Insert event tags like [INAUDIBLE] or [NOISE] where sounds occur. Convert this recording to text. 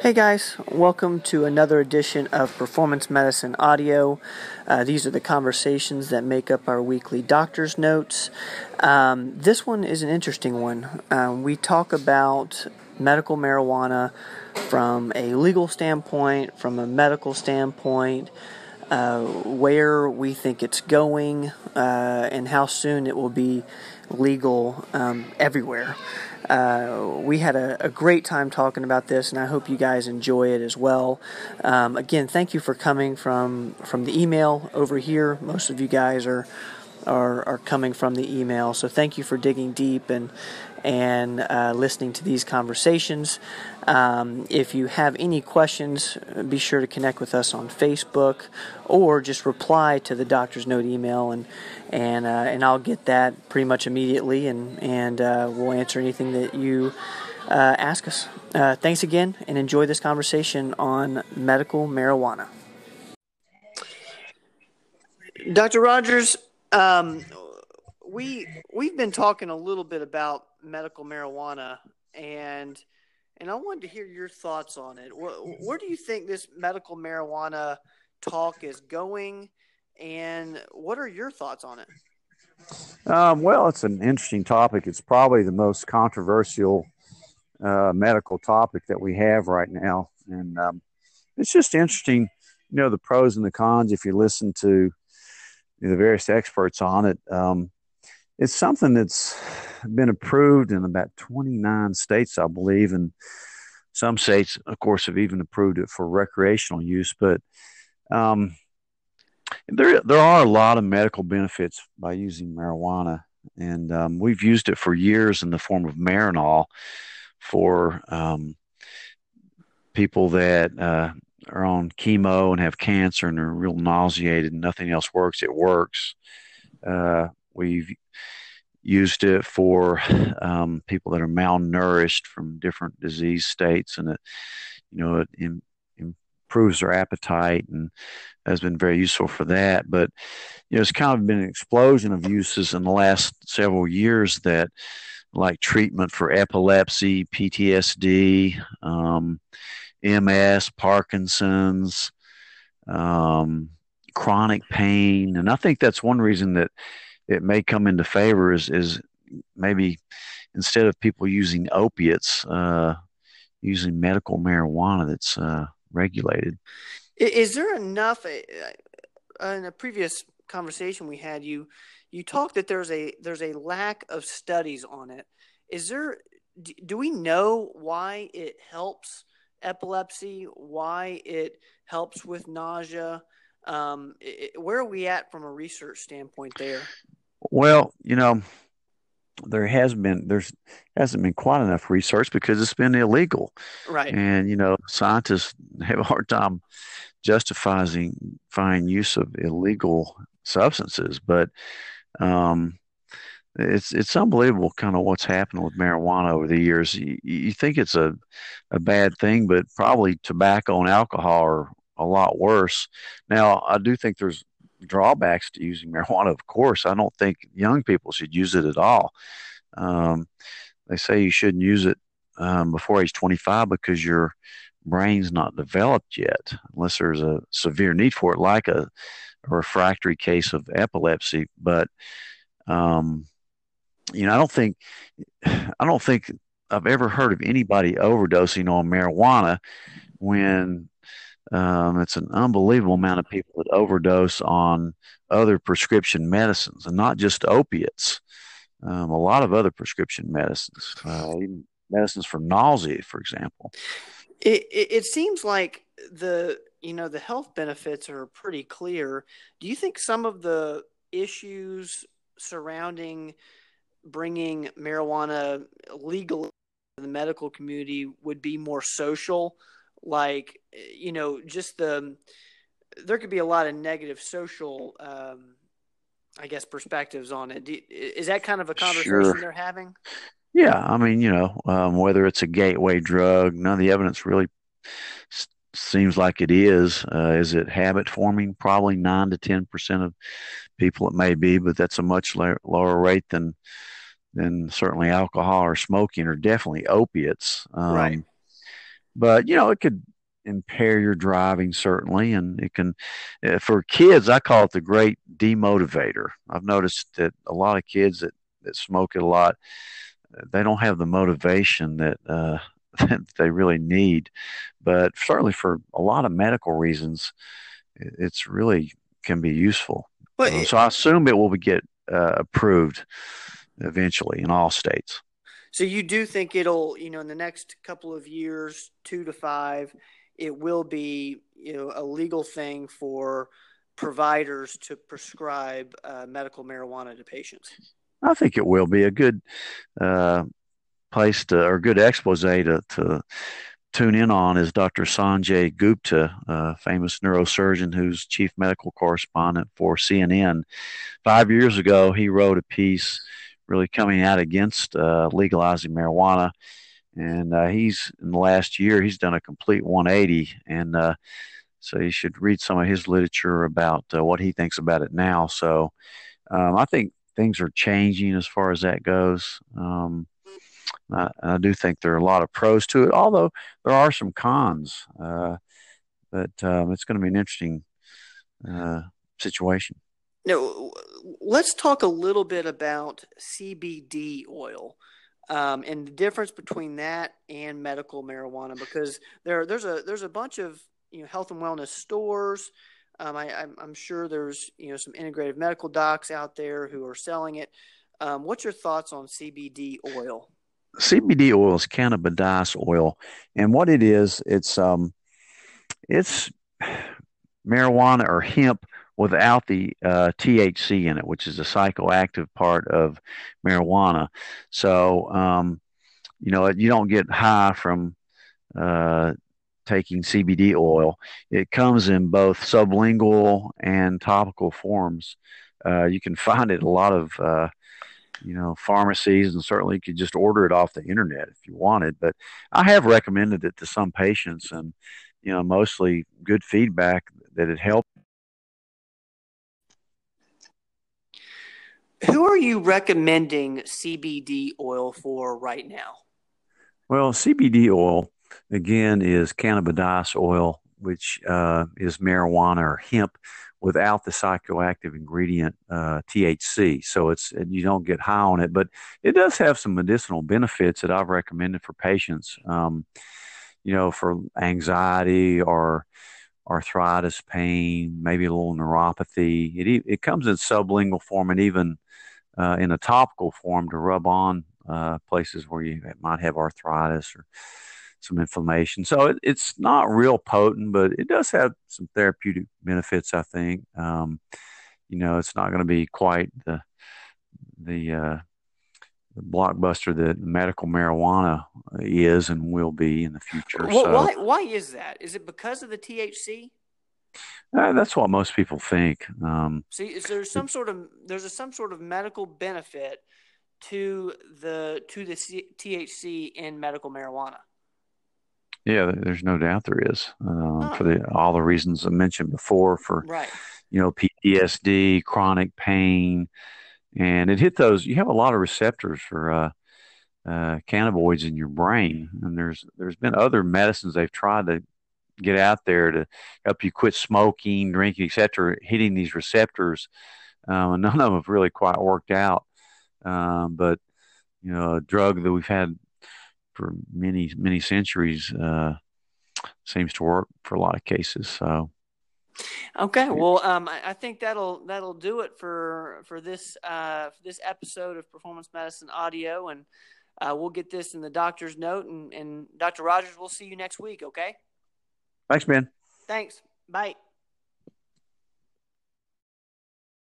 Hey guys, welcome to another edition of Performance Medicine Audio. Uh, these are the conversations that make up our weekly doctor's notes. Um, this one is an interesting one. Um, we talk about medical marijuana from a legal standpoint, from a medical standpoint, uh, where we think it's going, uh, and how soon it will be legal um, everywhere. Uh, we had a, a, great time talking about this, and I hope you guys enjoy it as well. Um, again, thank you for coming from from the email over here. Most of you guys are are, are coming from the email, so thank you for digging deep and and uh, listening to these conversations. Um, if you have any questions, be sure to connect with us on Facebook or just reply to the doctor's note email, and and uh, and I'll get that pretty much immediately, and and uh, we'll answer anything that you uh, ask us. Uh, thanks again, and enjoy this conversation on medical marijuana. Dr. Rogers, um, we we've been talking a little bit about medical marijuana and and I wanted to hear your thoughts on it. Where, where do you think this medical marijuana talk is going, and what are your thoughts on it? Um, well, it's an interesting topic. It's probably the most controversial uh, medical topic that we have right now, and um, it's just interesting. You know the pros and the cons. If you listen to the various experts on it, um, it's something that's been approved in about 29 states, I believe, and some states, of course, have even approved it for recreational use. But um, there, there are a lot of medical benefits by using marijuana, and um, we've used it for years in the form of Marinol for um, people that uh, are on chemo and have cancer and are real nauseated and nothing else works. It works. Uh, we've used it for um, people that are malnourished from different disease states, and it, you know, it in, improves their appetite and has been very useful for that. But you know, it's kind of been an explosion of uses in the last several years that, like treatment for epilepsy, PTSD, um, MS, Parkinson's. Um, chronic pain and i think that's one reason that it may come into favor is is maybe instead of people using opiates, uh, using medical marijuana that's uh, regulated. Is there enough? Uh, in a previous conversation we had, you you talked that there's a there's a lack of studies on it. Is there? Do we know why it helps epilepsy? Why it helps with nausea? Um, it, where are we at from a research standpoint there? Well, you know, there has been there's hasn't been quite enough research because it's been illegal, right? And you know, scientists have a hard time justifying fine use of illegal substances, but um, it's it's unbelievable kind of what's happened with marijuana over the years. You, you think it's a a bad thing, but probably tobacco and alcohol are a lot worse. Now, I do think there's drawbacks to using [LAUGHS] marijuana, of course. I don't think young people should use it at all. Um, they say you shouldn't use it um, before age 25 because your brain's not developed yet, unless there's a severe need for it, like a, a refractory case of epilepsy. But um, you know, I don't think I don't think I've ever heard of anybody overdosing on marijuana when um, it's an unbelievable amount of people that overdose on other prescription medicines and not just opiates. Um, a lot of other prescription medicines, uh, even medicines for nausea, for example. It, it, it seems like the you know the health benefits are pretty clear. Do you think some of the issues surrounding bringing marijuana legal in the medical community would be more social? like you know just the there could be a lot of negative social um, i guess perspectives on it is that kind of a conversation sure. they're having yeah i mean you know um, whether it's a gateway drug none of the evidence really s- seems like it is uh, is it habit forming probably 9 to 10 percent of people it may be but that's a much la- lower rate than than certainly alcohol or smoking or definitely opiates um, right but you know, it could impair your driving certainly, and it can. Uh, for kids, I call it the great demotivator. I've noticed that a lot of kids that that smoke it a lot, they don't have the motivation that uh, [LAUGHS] that they really need. But certainly for a lot of medical reasons, it's really can be useful. But, so I assume it will get uh, approved eventually in all states. So you do think it'll, you know, in the next couple of years, two to five, it will be, you know, a legal thing for providers to prescribe uh, medical marijuana to patients. I think it will be a good uh, place to, or good expose to, to tune in on is Dr. Sanjay Gupta, a famous neurosurgeon who's chief medical correspondent for CNN. Five years ago, he wrote a piece really coming out against uh, legalizing marijuana. And uh, he's in the last year, he's done a complete 180. And uh, so you should read some of his literature about uh, what he thinks about it now. So um, I think things are changing as far as that goes. Um, I, I, do think there are a lot of pros to it, although there are some cons. Uh, but um, it's going to be an interesting uh, situation. Now, let's talk a little bit about CBD oil. Um, and the difference between that and medical marijuana, because there there's a there's a bunch of you know health and wellness stores. Um, I, am sure there's you know some integrative medical docs out there who are selling it. Um, what's your thoughts on CBD oil? CBD oil is cannabidiol oil, and what it is, it's um, it's marijuana or hemp without the uh, THC in it, which is a psychoactive part of marijuana. So, um, you know, you don't get high from uh, taking CBD oil. It comes in both sublingual and topical forms. Uh, you can find it a lot of uh, you know, pharmacies, and certainly you could just order it off the internet if you wanted. But I have recommended it to some patients, and you know, mostly good feedback that it helped. Who are you recommending CBD oil for right now? Well, CBD oil again is cannabidiol oil, which uh, is marijuana or hemp without the psychoactive ingredient uh, THC. So it's you don't get high on it, but it does have some medicinal benefits that I've recommended for patients. Um, you know, for anxiety or arthritis pain, maybe a little neuropathy. It it comes in sublingual form and even uh, in a topical form to rub on uh, places where you might have arthritis or some inflammation. So it, it's not real potent, but it does have some therapeutic benefits. I think. Um, you know, it's not going to be quite the the, uh, the blockbuster that medical marijuana is and will be in the future. Well, so, why why is that? Is it because of the THC? Uh, that's what most people think. Um, See, is there some sort of there's a, some sort of medical benefit to the to the C- THC in medical marijuana? Yeah, there's no doubt there is uh, for the all the reasons I mentioned before for right. you know PTSD, chronic pain, and it hit those. You have a lot of receptors for uh, uh, cannabinoids in your brain, and there's there's been other medicines they've tried to get out there to help you quit smoking, drinking, etc. Hitting these receptors, um, none of them have really quite worked out. Um, but you know, a drug that we've had for many many centuries uh, seems to work for a lot of cases. So. Okay, well, um, I, think that'll that'll do it for for this uh, for this episode of Performance Medicine Audio, and uh, we'll get this in the doctor's note. And, and Dr. Rogers, we'll see you next week. Okay. Thanks, man. Thanks. Bye.